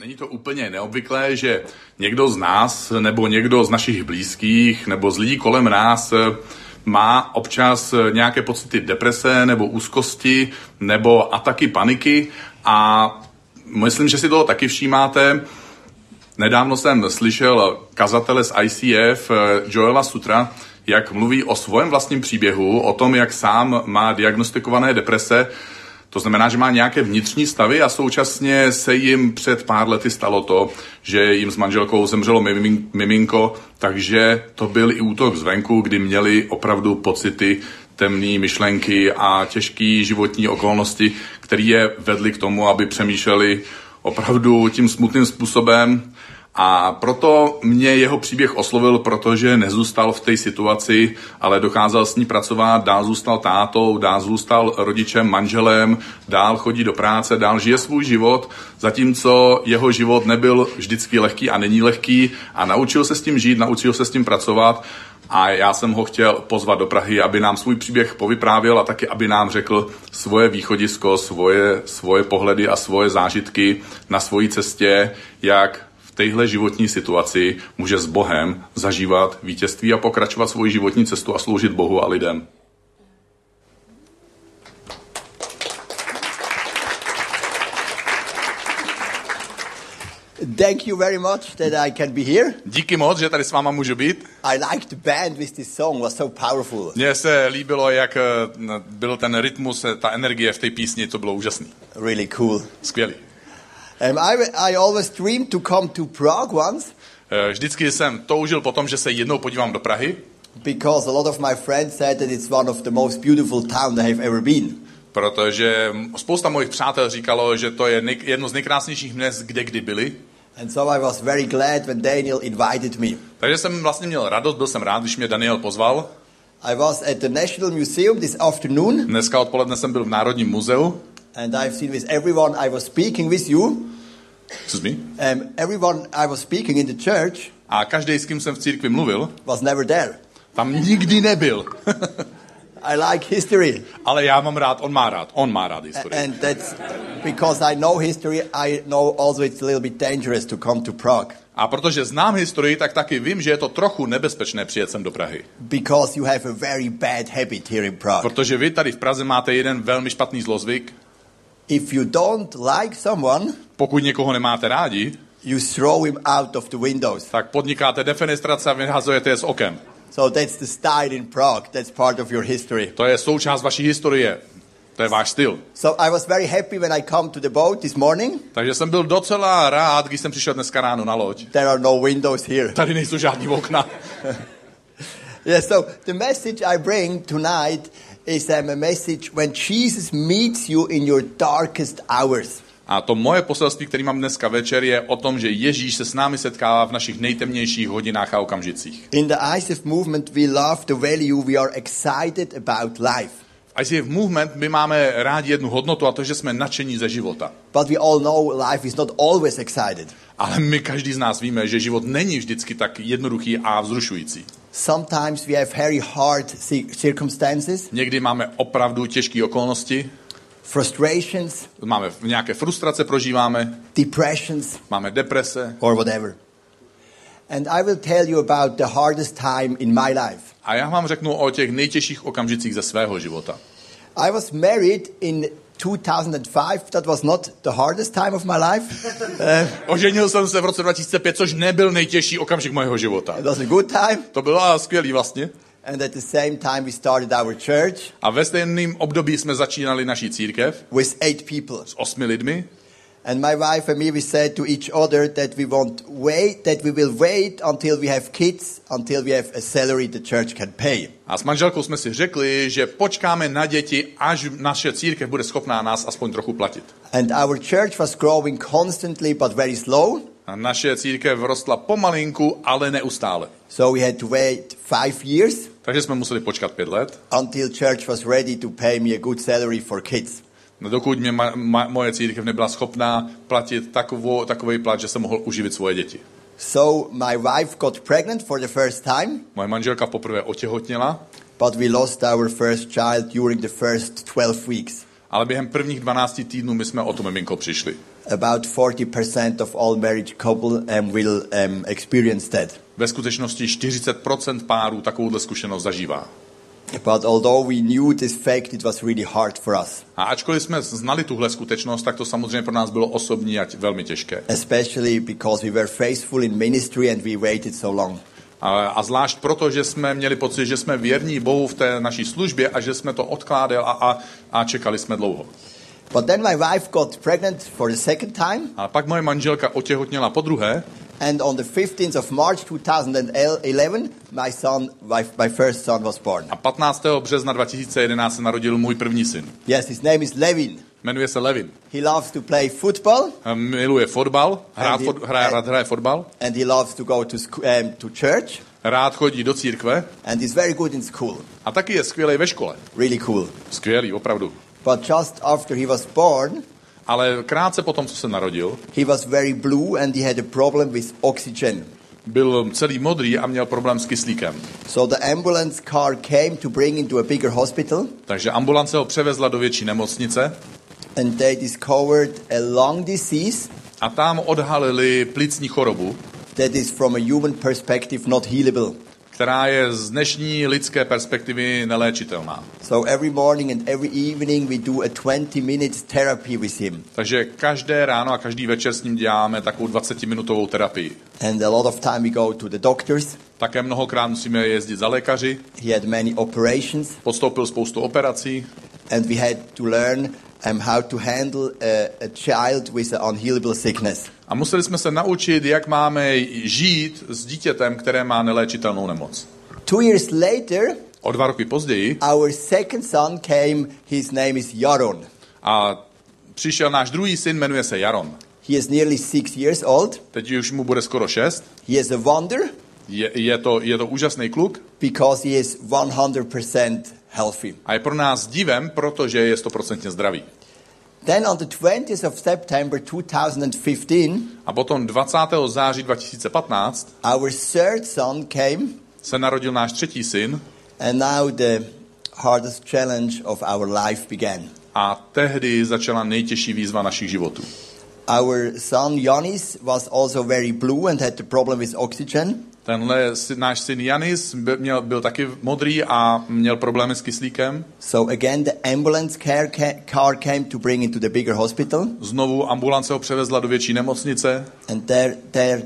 Není to úplně neobvyklé, že někdo z nás, nebo někdo z našich blízkých, nebo z lidí kolem nás má občas nějaké pocity deprese, nebo úzkosti, nebo ataky paniky a myslím, že si toho taky všímáte. Nedávno jsem slyšel kazatele z ICF, eh, Joela Sutra, jak mluví o svém vlastním příběhu, o tom, jak sám má diagnostikované deprese, to znamená, že má nějaké vnitřní stavy a současně se jim před pár lety stalo to, že jim s manželkou zemřelo miminko, takže to byl i útok zvenku, kdy měli opravdu pocity temné myšlenky a těžké životní okolnosti, které je vedly k tomu, aby přemýšleli opravdu tím smutným způsobem a proto mě jeho příběh oslovil, protože nezůstal v té situaci, ale dokázal s ní pracovat, dál zůstal tátou, dál zůstal rodičem, manželem, dál chodí do práce, dál žije svůj život, zatímco jeho život nebyl vždycky lehký a není lehký a naučil se s tím žít, naučil se s tím pracovat a já jsem ho chtěl pozvat do Prahy, aby nám svůj příběh povyprávěl a taky, aby nám řekl svoje východisko, svoje, svoje pohledy a svoje zážitky na svojí cestě, jak téhle životní situaci může s Bohem zažívat vítězství a pokračovat svoji životní cestu a sloužit Bohu a lidem. Thank you very much that I can be here. Díky moc, že tady s váma můžu být. I liked the band with this song was so powerful. Mně se líbilo, jak eh, byl ten rytmus, eh, ta energie v té písni, to bylo úžasný. Really cool. Skvělý. Um, I, I always dreamed to come to Prague once. Uh, vždycky jsem toužil potom, že se jednou podívám do Prahy. Because a lot of my friends said that it's one of the most beautiful towns they have ever been. Protože spousta mojich přátel říkalo, že to je jedno z nejkrásnějších měst, kde kdy byli. And so I was very glad when Daniel invited me. Takže jsem vlastně měl radost, byl jsem rád, když mě Daniel pozval. I was at the National Museum this afternoon. Dneska odpoledne jsem byl v Národním muzeu. And I've seen with everyone I was speaking with you. Excuse me? Um, everyone I was speaking in the church. A každý, s kým jsem v církvi mluvil, was never there. Tam nikdy nebyl. I like history. Ale já mám rád, on má rád, on má rád historii. And that's because I know history, I know also it's a little bit dangerous to come to Prague. A protože znám historii, tak taky vím, že je to trochu nebezpečné přijet sem do Prahy. Because you have a very bad habit here in Prague. Protože vy tady v Praze máte jeden velmi špatný zlozvyk. If you don't like someone, pokud někoho nemáte rádi, you throw him out of the windows. Tak podnikáte defenestrace a vyhazujete je z okem. So that's the style in Prague. That's part of your history. To je součást vaší historie. To je váš styl. So I was very happy when I come to the boat this morning. Takže jsem byl docela rád, když jsem přišel dneska ráno na loď. There are no windows here. Tady nejsou žádný okna. yeah, so the message I bring tonight is um, a message when Jesus meets you in your darkest hours. A to moje poselství, který mám dneska večer, je o tom, že Ježíš se s námi setkává v našich nejtemnějších hodinách a okamžicích. In the ICF movement we love the value we are excited about life. V ICF movement my máme rádi jednu hodnotu a to, že jsme nadšení ze života. But we all know life is not always excited. Ale my každý z nás víme, že život není vždycky tak jednoduchý a vzrušující. Sometimes we have very hard circumstances. Někdy máme opravdu těžké okolnosti. Frustrations. Máme nějaké frustrace prožíváme. Depressions. Máme deprese. Or whatever. And I will tell you about the hardest time in my life. A já vám řeknu o těch nejtěžších okamžicích ze svého života. I was married in 2005, that was not the hardest time of my life. Uh, Oženil jsem se v roce 2005, což nebyl nejtěžší okamžik mého života. It was a good time. To bylo skvělý vlastně. And at the same time we started our church. A ve stejném období jsme začínali naší církev. With eight people. S osmi lidmi. And my wife and me, we said to each other that we won't wait, that we will wait until we have kids, until we have a salary the church can pay. A s manželkou jsme si řekli, že počkáme na děti, až naše církev bude schopná nás aspoň trochu platit. And our church was growing constantly but very slow. A naše církev rostla pomalinku, ale neustále. So we had to wait five years. Takže jsme museli počkat pět let. Until church was ready to pay me a good salary for kids. No dokud mě ma, ma, moje církev nebyla schopná platit takovou, takový plat, že jsem mohl uživit svoje děti. So my wife got pregnant for the first time. Moje manželka poprvé otěhotněla. But we lost our first child during the first 12 weeks. Ale během prvních 12 týdnů my jsme o to miminko přišli. about 40% of all married couple um, will um, experience that. Ve skutečnosti 40% párů takovouhle zkušenost zažívá. But although we knew this fact, it was really hard for us, A ačkoliv jsme znali tuhle skutečnost, tak to samozřejmě pro nás bylo osobní a velmi těžké. especially because we were faithful in ministry and we waited so long. A, a zvlášť proto, že jsme měli pocit, že jsme věrní Bohu v té naší službě a že jsme to odkládali a, a, a čekali jsme dlouho. But then my wife got pregnant for the second time, A pak moje manželka otěhotněla po druhé and on the 15th of March 2011, my son, my, my first son was born. a 15. března 2011 se narodil můj první syn. Yes, his name is Levin. Jmenuje se Levin. He loves to play football, Miluje fotbal, Andy- fot, hraje, rád hraje fotbal, and he loves to go to, um, to church, rád chodí do církve and he's very good in school. a taky je skvělý ve škole. Really cool. Skvělý, opravdu. But just after he was born, Ale krátce po tom, co se narodil, he was very blue and he had a problem with oxygen. byl celý modrý a měl problém s kyslíkem. So the ambulance car came to bring him to a bigger hospital, Takže ambulance ho převezla do větší nemocnice and they discovered a lung disease a tam odhalili plicní chorobu, that is, from a human perspective, not healable. Která je z dnešní lidské perspektivy neléčitelná. So every morning and every evening we do a 20 minutes therapy with him. Takže každé ráno a každý večer s ním děláme takovou 20-minutovou terapii. And a lot of time we go to the doctors. Také mnohokrát musíme jezdit za lékaři, He had many operations, podstoupil spoustu operací and we had to learn um, how to handle a, a child with an unhealable sickness. a museli jsme se naučit, jak máme žít s dítětem, které má neléčitelnou nemoc. Two years later, O dva roky později our second son came. His name is Yaron. a přišel náš druhý syn, jmenuje se Jaron. He is nearly six years old. Teď už mu bude skoro šest. He is a wonder Je, je, to, je to úžasný kluk because he is 100% healthy. a je pro nás divem, protože je stoprocentně zdravý. Then on the 20th of September 2015, A potom 20. září 2015 our third son came, se narodil náš třetí syn and now the hardest challenge of our life began. a tehdy začala nejtěžší výzva našich životů. Our son Yanis was also very blue and had the problem with oxygen. Tenhle náš syn Janis byl, měl, byl taky modrý a měl problémy s kyslíkem. So again, the ambulance car, ca- car came to bring him to the bigger hospital, Znovu ambulance ho převezla do větší nemocnice and there, there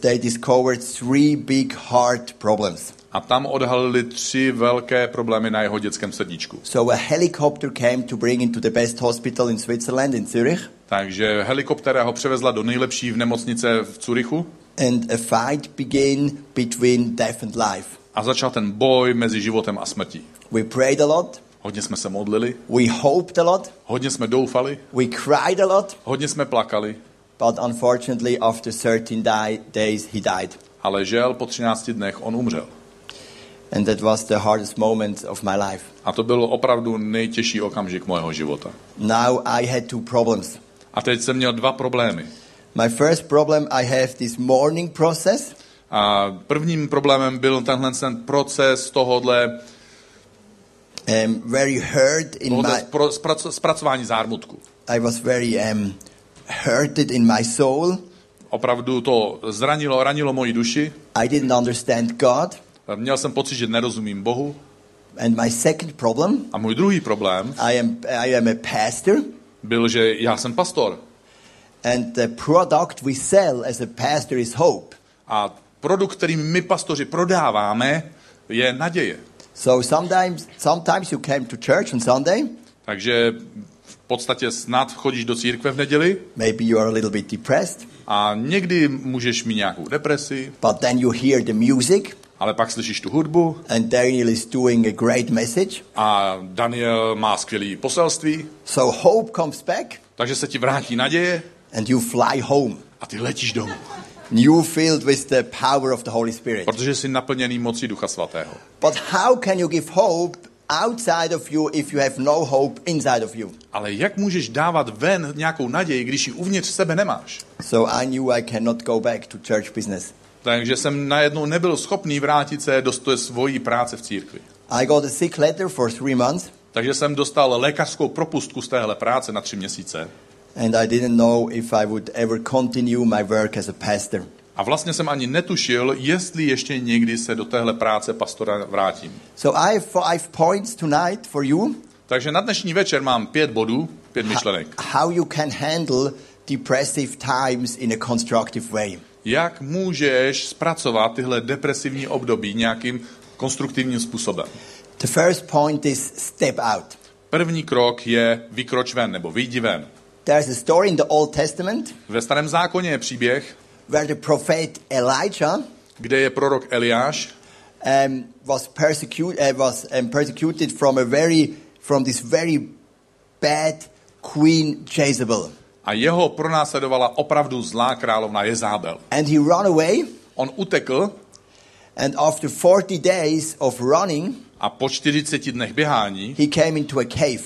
they discovered three big heart problems. a tam odhalili tři velké problémy na jeho dětském srdíčku. So a helicopter came to bring him to the best hospital in Switzerland, in Zurich, Takže helikoptéra ho převezla do nejlepší v nemocnice v Curychu and a fight began between death and life. a začal ten boj mezi životem a smrtí. We prayed a lot, Hodně jsme se modlili, we hoped a lot, hodně jsme doufali, we cried a lot, hodně jsme plakali, but unfortunately, after 13 di- days, he died. ale žel po 13 dnech on umřel. And that was the hardest moment of my life. A to byl opravdu nejtěžší okamžik mého života. Now I had two problems. A teď jsem měl dva problémy. My first problem, I have this mourning process. A prvním problémem byl tenhle ten proces tohohle, um, very hurt in my spro, zprac, zpracování zármutku. I was very um, hurted in my soul. Opravdu to zranilo, ranilo moji duši. I didn't understand God. Měl jsem pocit, že nerozumím Bohu. And my second problem, A můj druhý problém I am I am a pastor, byl, že já jsem pastor. And the product we sell as a pastor is hope. A produkt, který my pastoři prodáváme, je naděje. So sometimes sometimes you came to church on Sunday, Takže v podstatě snad chodíš do církve v neděli. Maybe you are a little bit depressed, a někdy můžeš mít nějakou depresi, but then you hear the music, ale pak slyšíš tu hudbu. And Daniel is doing a great message. a Daniel má skvělý poselství, So hope comes back, takže se ti vrátí naděje and you fly home. a ty letíš domů, New filled with the power of the Holy Spirit. protože jsi naplněný mocí Ducha Svatého. But how can you give hope outside of you if you have no hope inside of you? Ale jak můžeš dávat ven nějakou naději, když ji uvnitř sebe nemáš? So I knew I cannot go back to church business. Takže jsem najednou nebyl schopný vrátit se do svojí práce v církvi. I got a sick letter for three months, Takže jsem dostal lékařskou propustku z téhle práce na tři měsíce. And I didn't know if I would ever continue my work as a pastor. A vlastně jsem ani netušil, jestli ještě někdy se do téhle práce pastora vrátím. So I have five points tonight for you Takže na dnešní večer mám pět bodů, pět myšlenek. how you can handle depressive times in a constructive way. Jak můžeš zpracovat tyhle depresivní období nějakým konstruktivním způsobem? The first point is step out. První krok je vykroč ven nebo vyjdi ven. There's a story in the Old Testament Ve starém zákoně je příběh, where the prophet Elijah kde je prorok Eliáš, um, was persecuted uh, was um, persecuted from a very from this very bad queen Jezebel, a jeho pronásledovala opravdu zlá královna Jezábel. and he ran away. On utekl And after 40 days of running, a po 40 dnech běhání he came into a cave.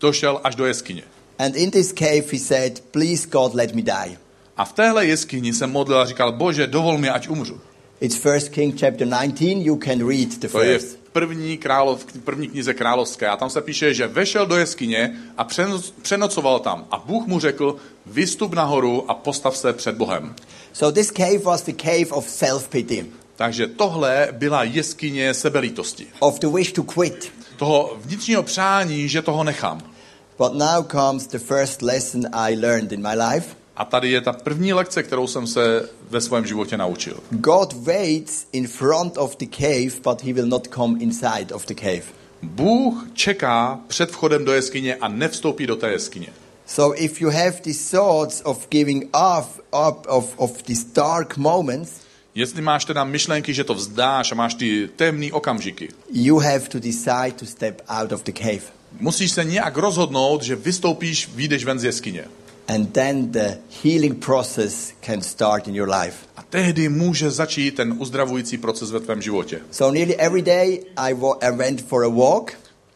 došel až do jeskyně. And in this cave, he said, "Please God, let me die." A v téhle jeskyni se modlil a říkal, bože, dovol mi, ať umřu. It's First King chapter 19. You can read the To je v první, králov, první knize královské. A tam se píše, že vešel do jeskyně a přeno- přenocoval tam. A Bůh mu řekl, vystup nahoru a postav se před Bohem. So this cave was the cave of self-pity, Takže tohle byla jeskyně sebelítosti. of the wish to quit. Toho vnitřního přání, že toho nechám. But now comes the first lesson I learned in my life. A tady je ta první lekce, kterou jsem se ve svém životě naučil. God waits in front of the cave, but he will not come inside of the cave. Bůh čeká před vchodem do jeskyně a nevstoupí do té jeskyně. So if you have these thoughts of giving up, up of, of these dark moments, Jestli máš teda myšlenky, že to vzdáš a máš ty temné okamžiky, you have to decide to step out of the cave. Musíš se nějak rozhodnout, že vystoupíš, vyjdeš ven z jeskyně. And then the healing process can start in your life. A tehdy může začít ten uzdravující proces ve tvém životě. So nearly every day I, I went for a walk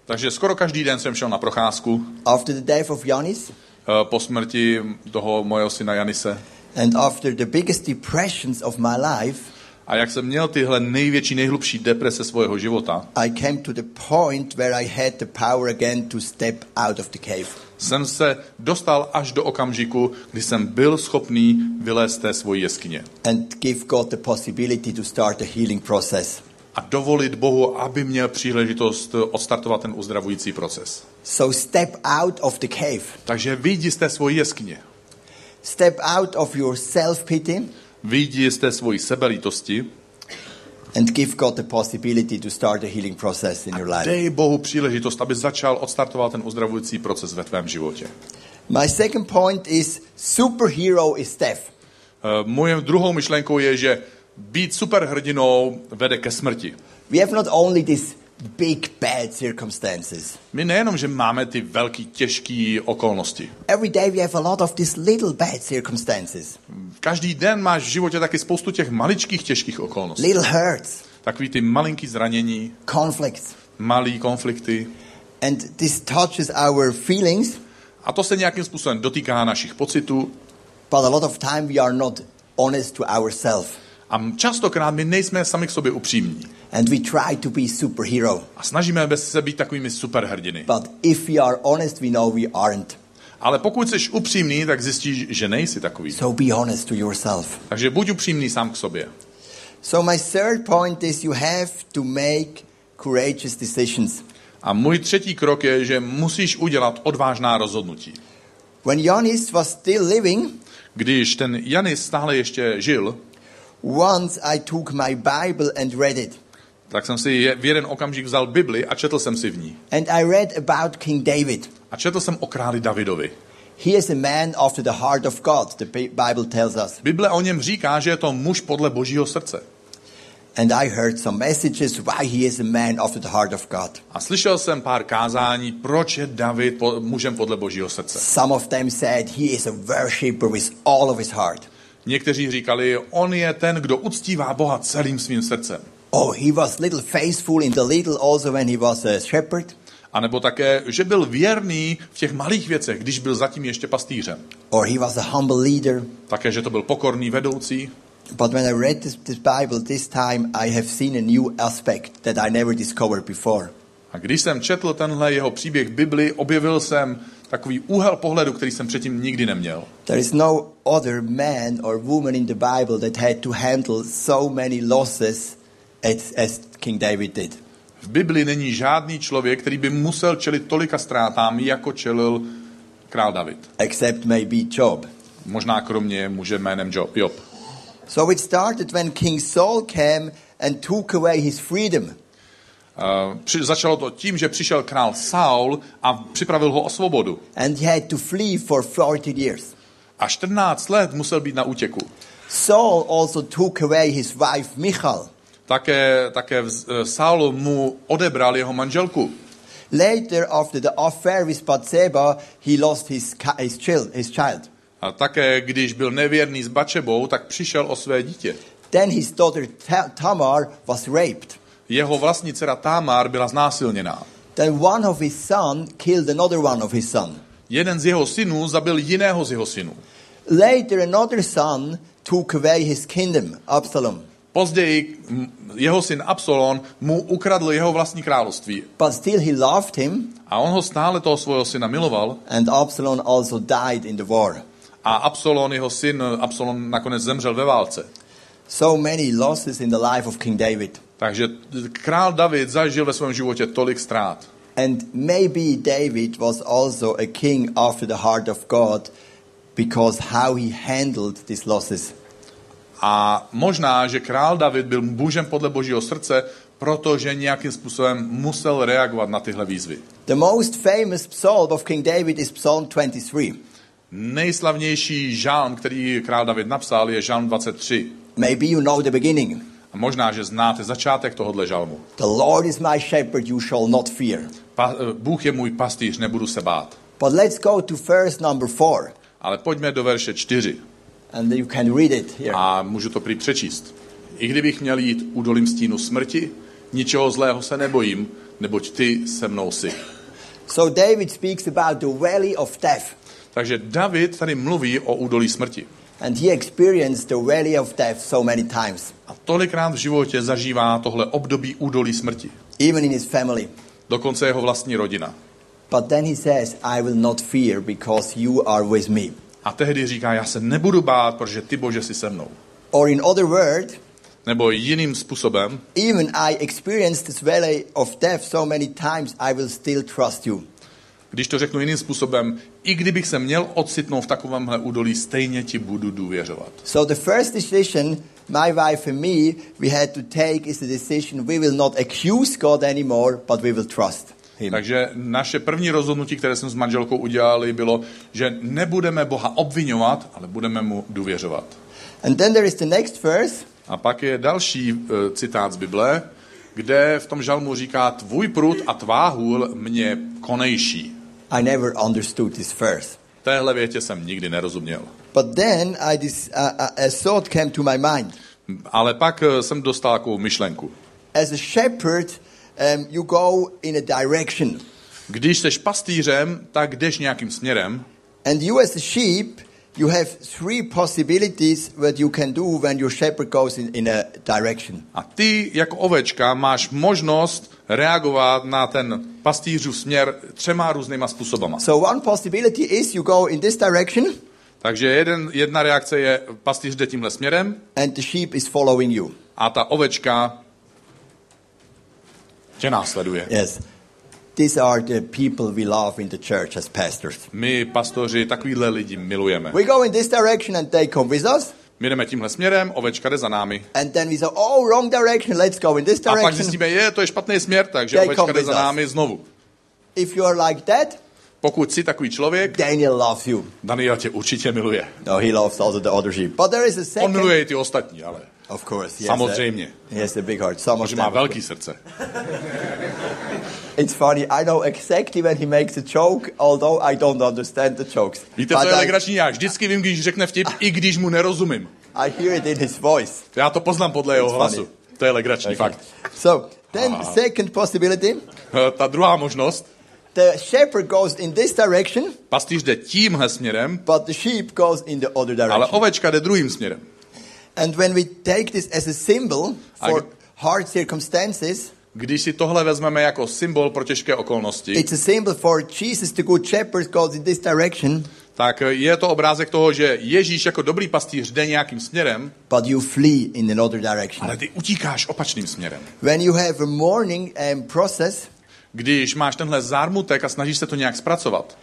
Takže skoro každý den jsem šel na procházku after the death of Janis eh, po smrti toho mojeho syna Janise. and after the biggest depressions of my life. A jak jsem měl tyhle největší, nejhlubší deprese svého života, I came to the point where I had the power again to step out of the cave. jsem se dostal až do okamžiku, kdy jsem byl schopný vylézt z té svojí jeskyně. and give God the possibility to start a healing process. A dovolit Bohu, aby měl příležitost odstartovat ten uzdravující proces. So step out of the cave. Takže vyjdi z té svojí jeskyně. Step out of your self-pity Vyjdi z té svojí sebelítosti and give God the possibility to start a healing process in your life. Dej Bohu příležitost, aby začal odstartovat ten uzdravující proces ve tvém životě. My second point is superhero is death. Eh, Moje druhou myšlenkou je, že být superhrdinou vede ke smrti. We have not only these big bad circumstances. My nejenom, že máme ty velký, těžké okolnosti. Every day we have a lot of these little bad circumstances. Každý den máš v životě taky spoustu těch maličkých, těžkých okolností. Little hurts, Takový ty malinký zranění, conflicts. malý konflikty. And this touches our feelings, A to se nějakým způsobem dotýká našich pocitů. but a lot of time we are not honest to ourselves. A častokrát my nejsme sami k sobě upřímní. And we try to be superhero. A snažíme bez se být takovými superhrdiny. But if we are honest, we know we aren't. Ale pokud jsi upřímný, tak zjistíš, že nejsi takový. So be honest to yourself. Takže buď upřímný sám k sobě. So my third point is you have to make courageous decisions. A můj třetí krok je, že musíš udělat odvážná rozhodnutí. When Janis was still living, Když ten Janis stále ještě žil, once I took my Bible and read it. Tak jsem si v jeden okamžik vzal Bibli a četl jsem si v ní. And I read about King David. A četl jsem o králi Davidovi. He is a man after the heart of God, the Bi- Bible tells us. Bible o něm říká, že je to muž podle božího srdce. And I heard some messages why he is a man after the heart of God. A slyšel jsem pár kázání, proč je David po, mužem podle božího srdce. Some of them said he is a worshipper with all of his heart. Někteří říkali, on je ten, kdo uctívá Boha celým svým srdcem. Oh, he was little faithful in the little also when he was a shepherd. A nebo také, že byl věrný v těch malých věcech, když byl zatím ještě pastýřem. Or he was a humble leader. Také, že to byl pokorný vedoucí. But when I read this, this Bible this time, I have seen a new aspect that I never discovered before. A když jsem četl tenhle jeho příběh Bibli, objevil jsem takový úhel pohledu, který jsem předtím nikdy neměl. There is no other man or woman in the Bible that had to handle so many losses as, as King David did. V Bibli není žádný člověk, který by musel čelit tolika ztrátám, jako čelil král David. except maybe Job. Možná kromě muže jménem Job. Job. So it started when King Saul came and took away his freedom. Uh, při, začalo to tím, že přišel král Saul a připravil ho o svobodu. And he had to flee for 40 years. A 14 let musel být na útěku. Saul also took away his wife Michal. Také, také eh, Saul mu odebral jeho manželku. Later, after the affair with Bathsheba, he lost his, his, child, his child. A také, když byl nevěrný s Bačebou, tak přišel o své dítě. Then his daughter Ta- Tamar was raped. Jeho vlastní dcera Tamar byla znásilněná. Then one of his son killed another one of his son. Jeden z jeho synů zabil jiného z jeho synů. Later, another son took away his kingdom, Absalom. Později jeho syn Absalon mu ukradl jeho vlastní království. But still, he loved him, A on ho stále toho svého syna miloval. and Absalom also died in the war. A Absalon, jeho syn Absalon, nakonec zemřel ve válce. So many losses in the life of King David. Takže král David zažil ve svém životě tolik ztrát. And maybe David was also a king after the heart of God because how he handled these losses. A možná, že král David byl mužem podle božího srdce, protože nějakým způsobem musel reagovat na tyhle výzvy. The most famous psalm of King David is Psalm 23. Nejslavnější žálm, který král David napsal, je žálm 23. Maybe you know the beginning. A možná, že znáte začátek tohohle žalmu. The Lord is my shepherd, you shall not fear. Pa, eh, Bůh je můj pastýř, nebudu se bát. But let's go to verse number 4. Ale pojďme do verše 4 And you can read it here. a můžu to prý přečíst. I kdybych měl jít údolím stínu smrti, ničeho zlého se nebojím, neboť ty se mnou si. So David speaks about the valley of death. Takže David tady mluví o údolí smrti. And he experienced the valley of death so many times, A tolikrát v životě zažívá tohle období údolí smrti. even in his family. Dokonce jeho vlastní rodina. But then he says, I will not fear because you are with me. A tehdy říká, já se nebudu bát, protože ty, Bože, jsi se mnou. Or in other words, Nebo jiným způsobem, even I experienced this valley of death so many times, I will still trust you. když to řeknu jiným způsobem, i kdybych se měl ocitnout v takovémhle údolí, stejně ti budu důvěřovat. So the first decision my wife and me we had to take is the decision we will not accuse God anymore, but we will trust him. Takže naše první rozhodnutí, které jsme s manželkou udělali, bylo, že nebudeme Boha obvinovat, ale budeme mu důvěřovat. And then there is the next verse. A pak je další uh, citát z Bible, kde v tom žalmu říká, tvůj prut a tvá hůl mě konejší. I never understood this verse. Téhle větě jsem nikdy nerozuměl. But then I dis, uh, a thought came to my mind. Ale pak eh, jsem dostal takovou myšlenku. As a shepherd, um, you go in a direction. Když jsi pastýřem, tak jdeš nějakým směrem And you as a sheep, you have three possibilities what you can do when your shepherd goes in, in a direction. a ty jako ovečka máš možnost reagovat na ten pastýřův směr třema různýma způsobama. So one possibility is you go in this direction Takže jeden, jedna reakce je, pastýř jde tímhle směrem and the sheep is following you. a ta ovečka tě následuje. Yes. These are the people we love in the church as pastors. My, pastoři, takovýhle lidi milujeme. We go in this direction and they come with us. My jdeme tímhle směrem, ovečka jde za námi. And then we say, oh, wrong direction, let's go in this A pak direction. zjistíme, je, to je špatný směr, takže They ovečka jde za us. námi znovu. If you are like that, Pokud jsi takový člověk, Daniel loves you. Daniel tě určitě miluje. No, he loves also the other sheep. But there is a On second. miluje i ty ostatní, ale Of course, yes. Samozřejmě. He has a big heart. Some protože má velký srdce. It's funny. I know exactly when he makes a joke, although I don't understand the jokes. Víte, But co je I, legrační? Já vždycky vím, když řekne vtip, i když mu nerozumím. I hear it in his voice. Já to poznám podle jeho It's hlasu. funny. To je legrační fakt. So then, second possibility: Eh, Ta druhá možnost, the shepherd goes in this direction, pastýř jde tímhle směrem, but the sheep goes in the other ale direction. ovečka jde druhým směrem. And when we take this as a symbol for hard circumstances, Když si tohle vezmeme jako symbol pro těžké okolnosti, It's a symbol for Jesus, the good shepherd, goes in this direction, tak je to obrázek toho, že Ježíš jako dobrý pastýř jde nějakým směrem, but you flee in another direction. ale ty utíkáš opačným směrem. When you have a mourning um, process, Když máš tenhle zármutek a snažíš se to nějak zpracovat,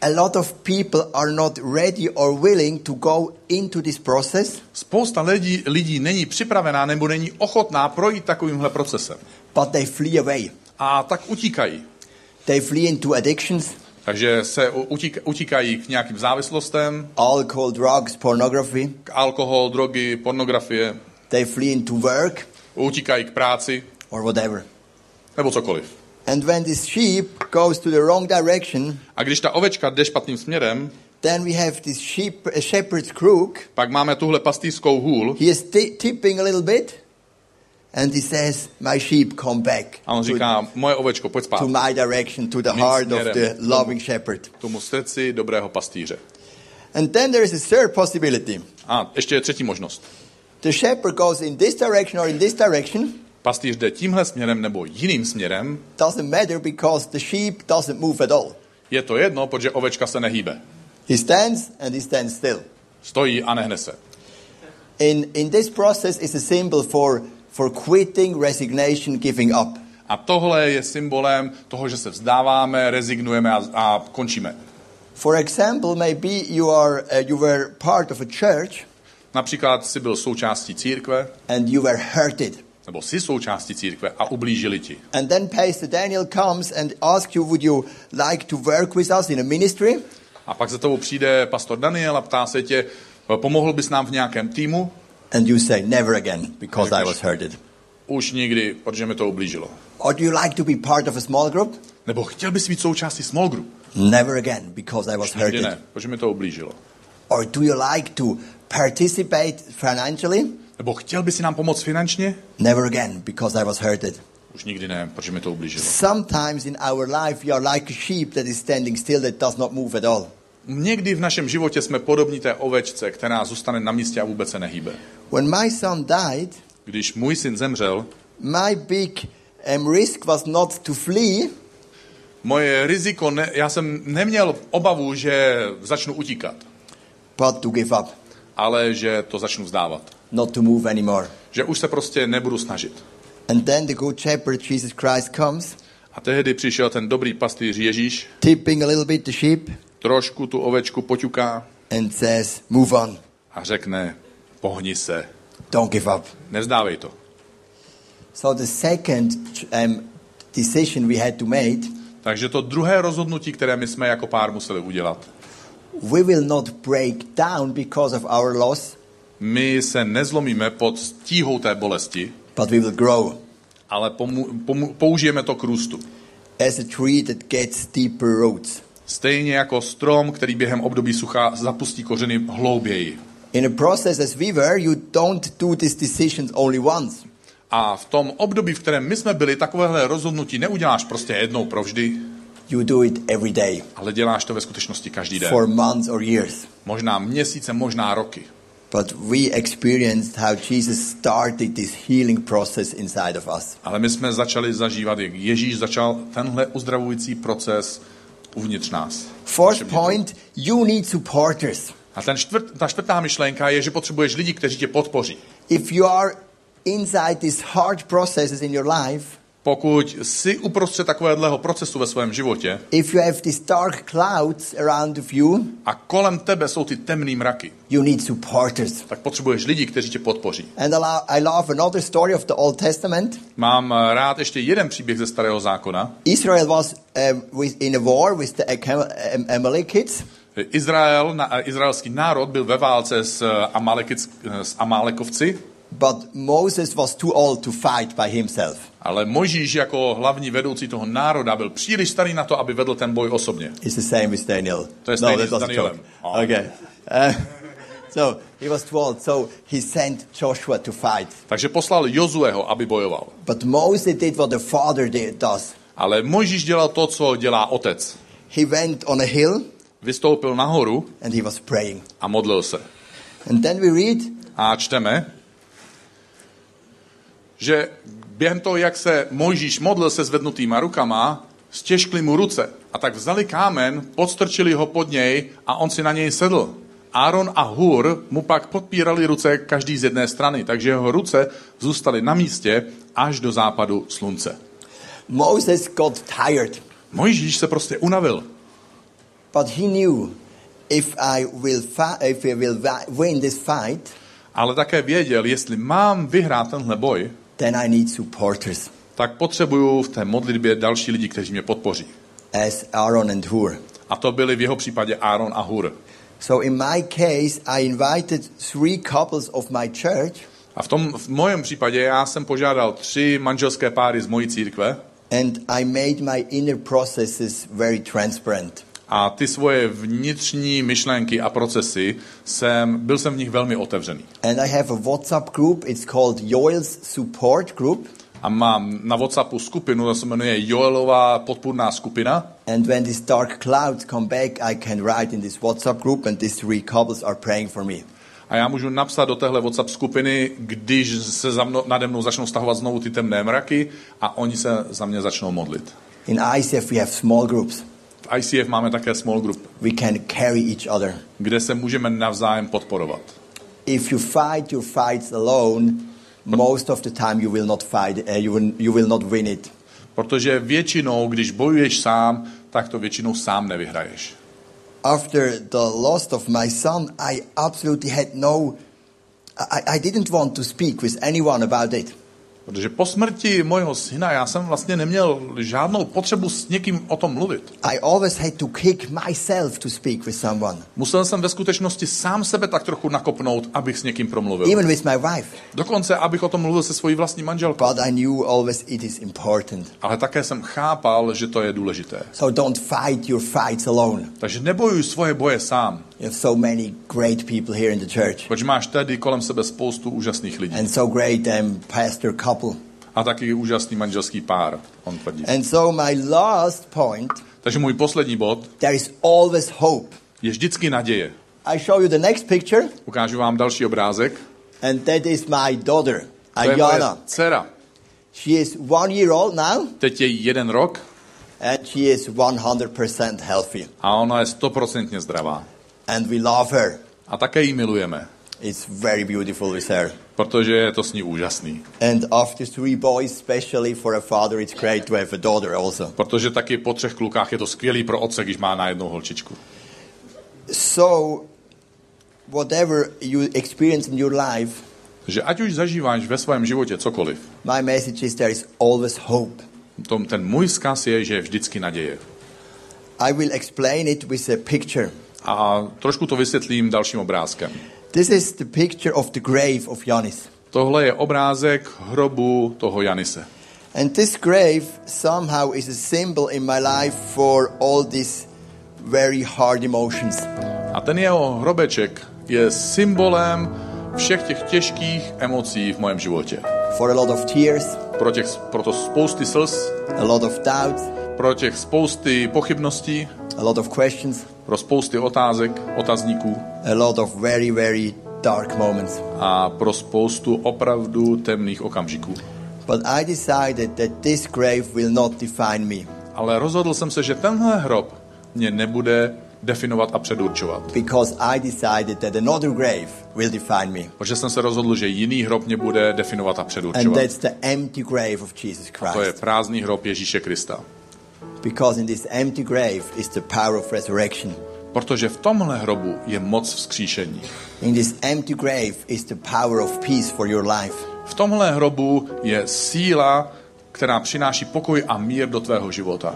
a lot of people are not ready or willing to go into this process, spousta lidí, lidí není připravená nebo není ochotná projít takovýmhle procesem. but they flee away. A tak utíkají. They flee into addictions, Takže se utík, utíkají k nějakým závislostem, alcohol, drugs, pornography. k alkohol, drogy, pornografie, They flee into work utíkají k práci or whatever. nebo cokoliv. And when this sheep goes to the wrong direction, A když ta ovečka jde špatným směrem, then we have this sheep, a shepherd's crook. pak máme tuhle pastýřskou hůl He is ti- tipping a little bit, and he says, "My sheep, come back a on to, říká, moje ovečko, pojď to spát my direction, to the heart of the loving shepherd." tomu srdci dobrého pastýře. And then there is a third possibility. A ještě je třetí možnost. The shepherd goes in this direction or in this direction. Pastýř jde tímhle směrem nebo jiným směrem, Doesn't matter because the sheep doesn't move at all. je to jedno, protože ovečka se nehýbe. He stands and he stands still. Stojí a nehne se. In, in this process is a symbol for, for quitting, resignation, giving up. A tohle je symbolem toho, že se vzdáváme, rezignujeme a, a končíme. For example, maybe you, are, uh, you were part of a church Například si byl součástí církve, and you were hurted. Nebo jsi součástí církve a ublížili ti. And then Pastor Daniel comes and asks you, would you like to work with us in a ministry? A pak za tebou přijde pastor Daniel a ptá se tě, pomohl bys nám v nějakém týmu? And you say, never again, because I was hurted. Už nikdy, protože mi to ublížilo. Or do you like to be part of a small group? Nebo chtěl bys být součástí small group? Never again, because I was Už hurted. ne, protože mi to ublížilo. Or do you like to participate financially? Nebo chtěl bys si nám pomoct finančně? Never again, because I was hurted. Už nikdy ne, protože mi to ublížilo. Sometimes in our life, we are like a sheep that is standing still, that does not move at all. Někdy v našem životě jsme podobní té ovečce, která zůstane na místě a vůbec se nehýbe. When my son died, Když můj syn zemřel, my big um, risk was not to flee, moje riziko, ne, já jsem neměl obavu, že začnu utíkat, but to give up, ale že to začnu vzdávat. Not to move anymore. Že už se prostě nebudu snažit. And then the good shepherd, Jesus Christ, comes, A tehdy přišel ten dobrý pastýř Ježíš, tipping a little bit the sheep, trošku tu ovečku poťuká and says, Move on, a řekne, pohni se, don't give up. nevzdávej to. So the second um, decision we had to make, Takže to druhé rozhodnutí, které my jsme jako pár museli udělat, we will not break down because of our loss, my se nezlomíme pod tíhou té bolesti, but we will grow ale pomu, pomu, použijeme to k růstu. as a tree that gets deeper roots. Stejně jako strom, který během období sucha zapustí kořeny hlouběji. In a process as we were, you don't do these decisions only once. A v tom období, v kterém my jsme byli, takovéhle rozhodnutí neuděláš prostě jednou provždy, You do it every day, ale děláš to ve skutečnosti každý den. for months or years. Možná měsíce, možná roky. But we experienced how Jesus started this healing process inside of us. Ale my jsme začali zažívat, jak Ježíš začal tenhle uzdravující proces uvnitř nás. Fourth point, you need supporters. A ten čtvrt, ta čtvrtá myšlenka je, že potřebuješ lidi, kteří tě podpoří. If you are inside these hard processes in your life, Pokud jsi uprostřed takového procesu ve svém životě if you have these dark clouds around you, a kolem tebe jsou ty temné mraky, you need supporters. tak potřebuješ lidi, kteří tě podpoří. And I lo- I love another story of the Old Testament. Mám eh, rád ještě jeden příběh ze Starého zákona. Israel was um, with, in a war with the Amalekites, Izrael, na, eh, izraelský národ byl ve válce s, eh, Amalekic, eh, s Amálekovci, but Moses was too old to fight by himself. ale Mojžíš jako hlavní vedoucí toho národa byl příliš starý na to, aby vedl ten boj osobně. It's the same with Daniel. To is no, stejný s Danielem. Oh. Okay. Uh, so he was too old, so he sent Joshua to fight. Takže poslal Jozueho, aby bojoval. But Moses did what the father did, does. Ale Mojžíš dělal to, co dělá otec. He went on a hill Vystoupil nahoru and he was praying. a modlil se. And then we read, A čteme, že během toho, jak se Mojžíš modlil se zvednutýma rukama, stěžkli mu ruce a tak vzali kámen, podstrčili ho pod něj a on si na něj sedl. Áron a Hur mu pak podpírali ruce každý z jedné strany, takže jeho ruce zůstaly na místě až do západu slunce. Moses got tired, Mojžíš se prostě unavil, but he knew if I will if I will win this fight, ale také věděl, jestli mám vyhrát tenhle boj, then I need supporters tak potřebuju v té modlitbě další lidi, kteří mě podpoří. as Aaron and Hur. A to byli v jeho případě Áron a Hur. So in my case, I invited three couples of my church, A v tom v mém případě já jsem požádal tři manželské páry z mojí církve and I made my inner processes very transparent. A ty svoje vnitřní myšlenky a procesy jsem, byl jsem v nich velmi otevřený. And I have a WhatsApp group. It's called Joel's Support Group. A mám na WhatsAppu skupinu, ta se jmenuje Joelová podpůrná skupina. And when these dark clouds come back, I can write in this WhatsApp group, and these three couples are praying for me. A já můžu napsat do téhle WhatsApp skupiny, když se za mnou, nade mnou začnou stahovat znovu ty temné mraky a oni se za mě začnou modlit. In ICF, we have small groups. V ICF máme také small group, We can carry each other. kde se můžeme navzájem podporovat. If you fight your fights alone, most of the time you will not fight. Uh, you will you will not win it. Protože většinou, když bojuješ sám, tak to většinou sám nevyhraješ. After the loss of my son, I absolutely had no. I, I didn't want to speak with anyone about it. Protože po smrti mojho syna já jsem vlastně neměl žádnou potřebu s někým o tom mluvit. I always had to kick myself to speak with someone, Musel jsem ve skutečnosti sám sebe tak trochu nakopnout, abych s někým promluvil. even with my wife. Dokonce, abych o tom mluvil se svojí vlastní manželkou. But I knew always it is important. Ale také jsem chápal, že to je důležité. So don't fight your fights alone. Takže nebojuj svoje boje sám, You have so many great people here in the church, protože máš tady kolem sebe spoustu úžasných lidí. and so great um, pastor couple. A taky úžasný manželský pár, on tvrdí. And so my last point: Takže můj poslední bod there is always hope. je vždycky naděje. I show you the next picture, Ukážu vám další obrázek. and that is my daughter, To je moje Ayana. dcera. She is one year old now, Teď je jí jeden rok and she is 100% healthy, a ona je stoprocentně zdravá. And we love her. A také ji milujeme, It's very beautiful with her. protože je to s ní úžasný. And after three boys, especially for a father, it's great to have a daughter also. Protože taky po třech klukách je to skvělý pro otce, když má na jednou holčičku. So, whatever you experience in your life, Že ať už zažíváš ve svém životě cokoliv, my message is there is always hope. tom, ten můj vzkaz je, že je vždycky naděje. I will explain it with a picture. A trošku to vysvětlím dalším obrázkem. This is the picture of the grave of Janis. Tohle je obrázek hrobu toho Janise. And this grave somehow is a symbol in my life for all these very hard emotions. A ten jeho hrobeček je symbolem všech těch těžkých emocí v mém životě. For a lot of tears, Pro, těch, pro to spousty slz, a lot of doubts, pro těch spousty pochybností, a lot of questions, pro spousty otázek, otazníků a lot of very, very dark moments. a pro spoustu opravdu temných okamžiků. But I decided that this grave will not define me Ale rozhodl jsem se, že tenhle hrob mě nebude definovat a předurčovat. because I decided that another grave will define me. Protože jsem se rozhodl, že jiný hrob mě bude definovat a And předurčovat. that's the empty grave of Jesus To je Christ. prázdný hrob Ježíše Krista. Because in this empty grave is the power of resurrection. Protože v tomhle hrobu je moc vzkříšení. In this empty grave is the power of peace for your life. V tomhle hrobu je síla, která přináší pokoj a mír do tvého života.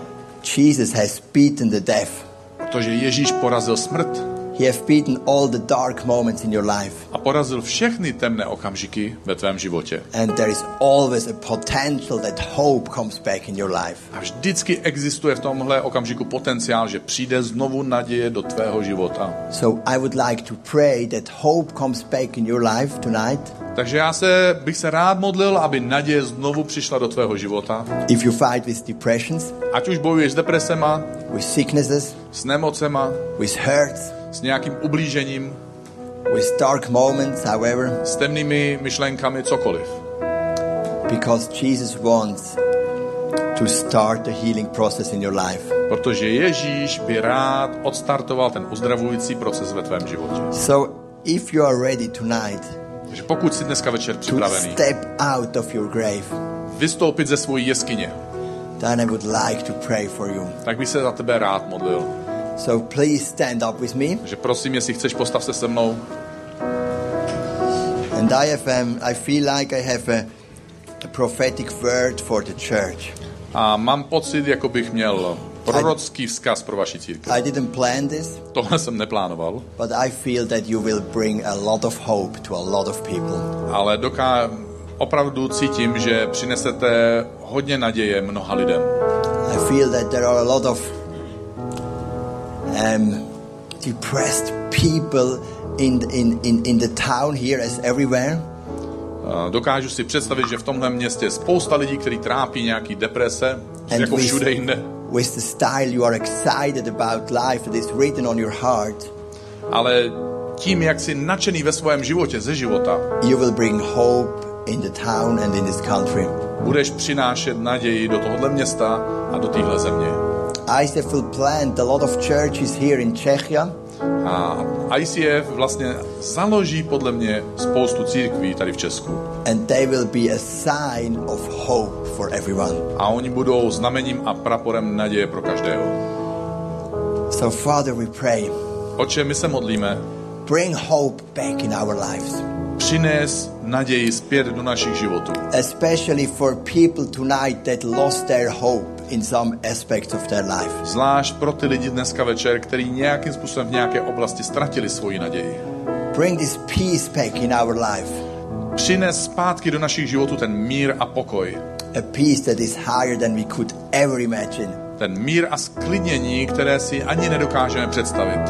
Jesus has beaten the death. Protože Ježíš porazil smrt He has beaten all the dark moments in your life. a porazil všechny temné okamžiky ve tvém životě. And there is always a potential that hope comes back in your life. A vždycky existuje v tomhle okamžiku potenciál, že přijde znovu naděje do tvého života. So I would like to pray that hope comes back in your life tonight. Takže já se, bych se rád modlil, aby naděje znovu přišla do tvého života. If you fight with depressions, Ať už bojuješ s depresema, with sicknesses, s nemocema, with hurts, s nějakým ublížením, with dark moments, however, s temnými myšlenkami, cokoliv. Because Jesus wants to start the healing process in your life. Protože Ježíš by rád odstartoval ten uzdravující proces ve tvém životě. So if you are ready tonight Takže pokud jsi dneska večer to připravený step out of your grave, vystoupit ze svojí jeskyně, then I would like to pray for you. tak bych se za tebe rád modlil. So please stand up with me. Takže prosím, jestli chceš, postav se se mnou. And I have, um, I feel like I have a, a prophetic word for the church. A mám pocit, jako bych měl prorocký vzkaz pro vaši církev. I didn't plan this, Tohle jsem neplánoval, but I feel that you will bring a lot of hope to a lot of people. ale doká... opravdu cítím, že přinesete hodně naděje mnoha lidem. I feel that there are a lot of um, depressed people in, in, in, in the town here as everywhere. A Dokážu si představit, že v tomhle městě je spousta lidí, který trápí nějaký deprese, jako with, všude jinde. with the style you are excited about life that is written on your heart, Ale tím, jak jsi nadšený ve svém životě, ze života, you will bring hope in the town and in this country. budeš přinášet naději do tohohle města a do téhle země. ICF will plant a lot of churches here in Czechia, A ICF vlastně založí podle mě spoustu církví tady v Česku. and they will be a sign of hope for everyone. A oni budou znamením a praporem naděje pro každého. So, Father, we pray, Oče, my se modlíme, bring hope back in our lives, přines naději zpět do našich životů. especially for people tonight that lost their hope in some aspects of their life. Zvlášť pro ty lidi dneska večer, který nějakým způsobem v nějaké oblasti ztratili svoji naději. Bring this peace back in our life, Přines zpátky do našich životů ten mír a pokoj. a peace that is higher than we could ever imagine. Ten mír a sklidnění, které si ani nedokážeme představit.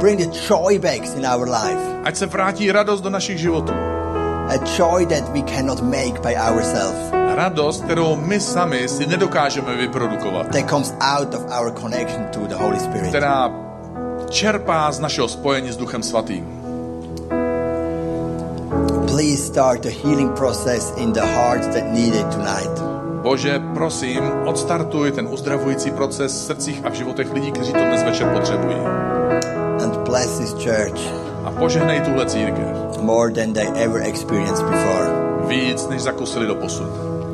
Bring the joy back in our life, Ať se vrátí radost do našich životů. a joy that we cannot make by ourselves, Radost, kterou my sami si nedokážeme vyprodukovat. that comes out of our connection to the Holy Spirit. Která čerpá z našeho spojení s Duchem Svatým. Please start the healing process in the hearts that need it tonight. Bože, prosím, odstartuj ten uzdravující proces v srdcích a v životech lidí, kteří to dnes večer potřebují. And bless this church A požehnej tuhle církev. more than they ever experienced before. Víc, než zakusili do posud.